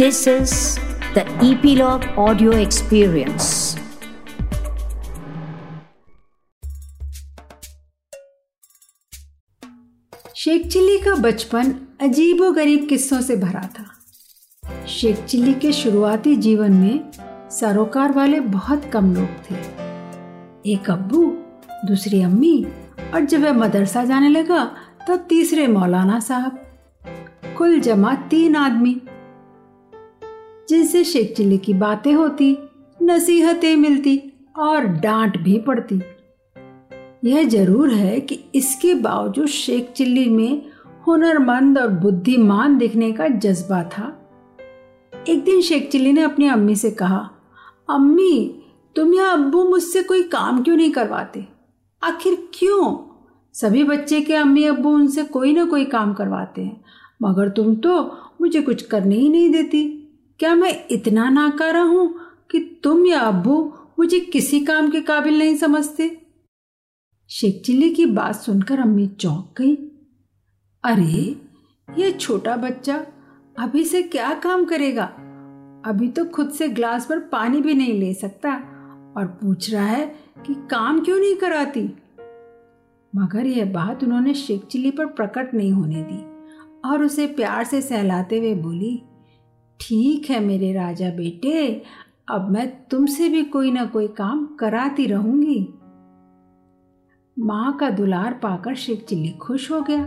This is the Epilogue Audio Experience. Sheikh Chilli का बचपन अजीबो गरीब किस्सों से भरा था। शेख चिल्ली के शुरुआती जीवन में सरोकार वाले बहुत कम लोग थे। एक अब्बू, दूसरी अम्मी और जब वह मदरसा जाने लगा, तब तीसरे मौलाना साहब। कुल जमा तीन आदमी। जिनसे शेख चिल्ली की बातें होती, नसीहतें मिलती और डांट भी पड़ती। यह ज़रूर है कि इसके बावजूद शेख चिल्ली में हुनरमंद और बुद्धिमान दिखने का जज्बा था। एक दिन शेख चिल्ली ने अपनी अम्मी से कहा, अम्मी, तुम या अब्बू मुझसे कोई काम क्यों नहीं करवाते? आखिर क्यों? सभी बच्चे के अम्मी अब्बू उनसे कोई ना कोई काम करवाते हैं, मगर तुम तो मुझे कुछ करने ही नहीं देती। क्या मैं इतना नाकारा हूँ कि तुम या अब्बू मुझे किसी काम के काबिल नहीं समझते? शेख चिल्ली की बात सुनकर अम्मी चौंक गई। अरे, ये छोटा बच्चा अभी से क्या काम करेगा? अभी तो खुद से ग्लास पर पानी भी नहीं ले सकता और पूछ रहा है कि काम क्यों नहीं कराती? मगर यह बात उन्होंने शेख चिल्ली पर प्रकट नहीं होने दी और उसे प्यार से सहलाते हुए बोली ठीक है मेरे राजा बेटे, अब मैं तुमसे भी कोई ना कोई काम कराती रहूँगी। माँ का दुलार पाकर शेख चिल्ली खुश हो गया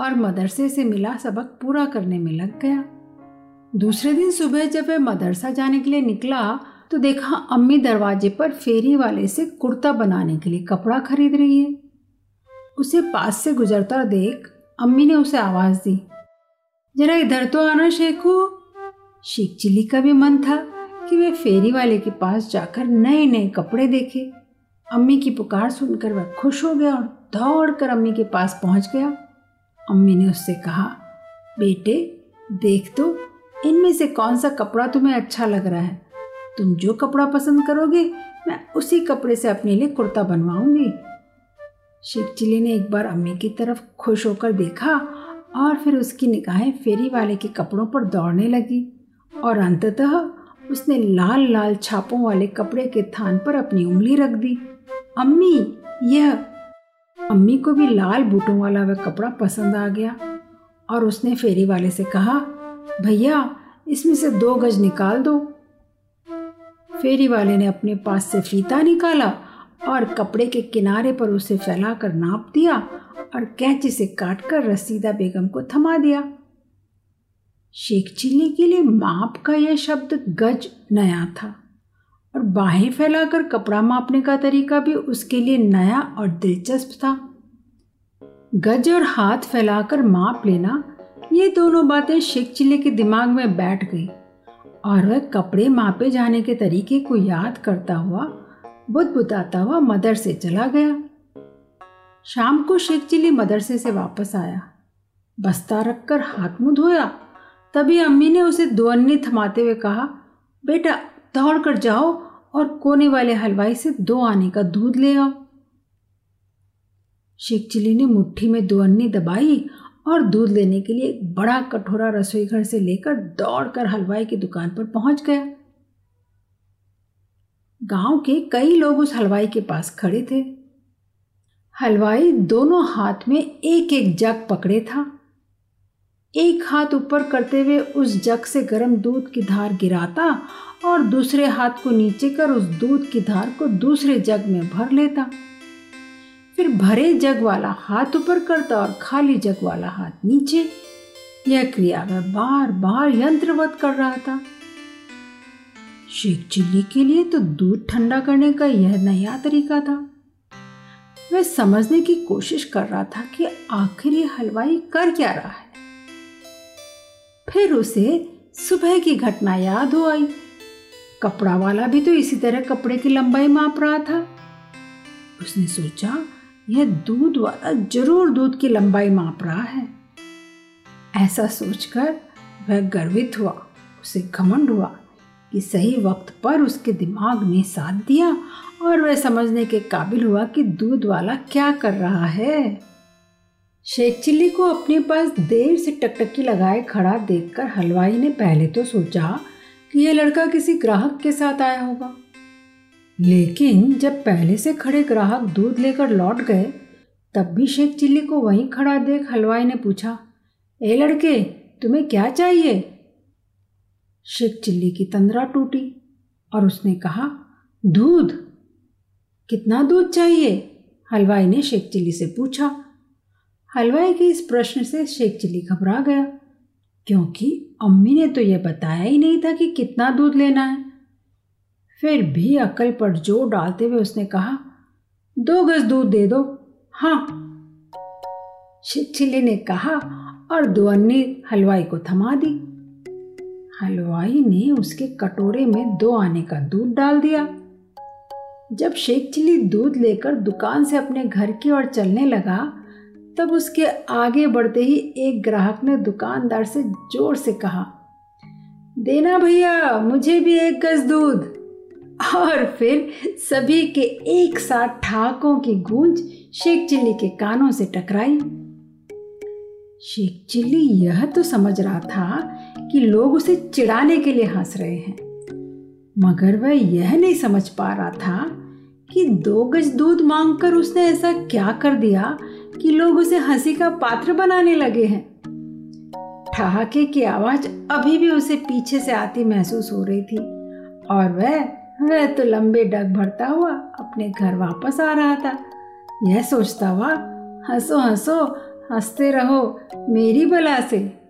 और मदरसे से मिला सबक पूरा करने में लग गया। दूसरे दिन सुबह जब वह मदरसा जाने के लिए निकला तो देखा अम्मी दरवाजे पर फेरी वाले से कुर्ता बनाने के लिए कपड़ा खरीद रही है। उसे पास से गुजरता देख अम्मी ने उसे आवाज़ दी, जरा इधर तो आना, शेखू। शेख चिल्ली का भी मन था कि वे फेरी वाले के पास जाकर नए नए कपड़े देखे। अम्मी की पुकार सुनकर वह खुश हो गया और दौड़कर अम्मी के पास पहुँच गया। अम्मी ने उससे कहा, बेटे, देख तो इनमें से कौन सा कपड़ा तुम्हें अच्छा लग रहा है? तुम जो कपड़ा पसंद करोगे, मैं उसी कपड़े से अपने लिए कुर्ता बनवाऊँगी। शेख चिल्ली ने एक बार अम्मी की तरफ़ खुश होकर देखा और फिर उसकी निगाहें फेरी वाले के कपड़ों पर दौड़ने लगी। और अंततः उसने लाल लाल छापों वाले कपड़े के थान पर अपनी उंगली रख दी। अम्मी, यह अम्मी को भी लाल बूटों वाला वह कपड़ा पसंद आ गया और उसने फेरी वाले से कहा, भैया, इसमें से दो गज निकाल दो। फेरी वाले ने अपने पास से फीता निकाला और कपड़े के किनारे पर उसे फैलाकर नाप दिया और कैंची से काटकर रसीदा बेगम को थमा दिया। शेख चिल्ली के लिए माप का यह शब्द गज नया था और बाहें फैलाकर कपड़ा मापने का तरीका भी उसके लिए नया और दिलचस्प था। गज और हाथ फैलाकर माप लेना, ये दोनों बातें शेख चिल्ली के दिमाग में बैठ गई और वह कपड़े मापे जाने के तरीके को याद करता हुआ, बुदबुदाता हुआ मदरसे चला गया। शाम को शेख चिल्ली मदरसे से वापस आया, बस्ता रखकर हाथ मुँह धोया तभी अम्मी ने उसे दो अन्नी थमाते हुए कहा, बेटा दौड़ कर जाओ और कोने वाले हलवाई से दो आने का दूध ले आओ। शेख चिली ने मुट्ठी में दो अन्नी दबाई और दूध लेने के लिए एक बड़ा कटोरा रसोई घर से लेकर दौड़कर हलवाई की दुकान पर पहुँच गया। गाँव के कई लोग उस हलवाई के पास खड़े थे। हलवाई दोनों हाथ में एक एक जग पकड़े था। एक हाथ ऊपर करते हुए उस जग से गर्म दूध की धार गिराता और दूसरे हाथ को नीचे कर उस दूध की धार को दूसरे जग में भर लेता। फिर भरे जग वाला हाथ ऊपर करता और खाली जग वाला हाथ नीचे। यह क्रिया वह बार बार यंत्रवत कर रहा था। शेख चिल्ली के लिए तो दूध ठंडा करने का यह नया तरीका था। वह समझने की कोशिश कर रहा था कि आखिर ये हलवाई कर क्या रहा है। फिर उसे सुबह की घटना याद हो आई। कपड़ा वाला भी तो इसी तरह कपड़े की लंबाई माप रहा था। उसने सोचा, यह दूध वाला ज़रूर दूध की लंबाई माप रहा है। ऐसा सोचकर वह गर्वित हुआ, उसे घमंड हुआ कि सही वक्त पर उसके दिमाग ने साथ दिया और वह समझने के काबिल हुआ कि दूध वाला क्या कर रहा है। शेख चिल्ली को अपने पास देर से टकटकी लगाए खड़ा देखकर हलवाई ने पहले तो सोचा कि यह लड़का किसी ग्राहक के साथ आया होगा। लेकिन जब पहले से खड़े ग्राहक दूध लेकर लौट गए, तब भी शेख चिल्ली को वहीं खड़ा देख हलवाई ने पूछा, ए लड़के, तुम्हें क्या चाहिए? शेख चिल्ली की तंद्रा टूटी और उसने कहा, दूध। कितना दूध चाहिए? हलवाई ने शेख चिल्ली से पूछा हलवाई के इस प्रश्न से शेख चिल्ली घबरा गया, क्योंकि अम्मी ने तो यह बताया ही नहीं था कि कितना दूध लेना है। फिर भी अकल पर ज़ोर डालते हुए उसने कहा, दो गज दूध दे दो। हाँ। छिछिली ने कहा और दो अन्य हलवाई को थमा दी। हलवाई ने उसके कटोरे में दो आने का दूध डाल दिया। जब शेख चिल्ली दूध लेकर दुकान से अपने घर की ओर चलने लगा तब उसके आगे बढ़ते ही एक ग्राहक ने दुकानदार से ज़ोर से कहा, देना भैया, मुझे भी एक गज दूध। और फिर सभी के एक साथ ठाकों की गूंज शेख चिल्ली के कानों से टकराई। शेख चिल्ली यह तो समझ रहा था कि लोग उसे चिढ़ाने के लिए हंस रहे हैं, मगर वह यह नहीं समझ पा रहा था कि दो गज दूध मांगकर उसने ऐसा क्या कर दिया कि लोग उसे हँसी का पात्र बनाने लगे हैं। ठहाके की आवाज़ अभी भी उसे पीछे से आती महसूस हो रही थी और वह वह तो लंबे डग भरता हुआ अपने घर वापस आ रहा था। यह सोचता हुआ, हंसो हंसो, हँसते रहो, मेरी बला से।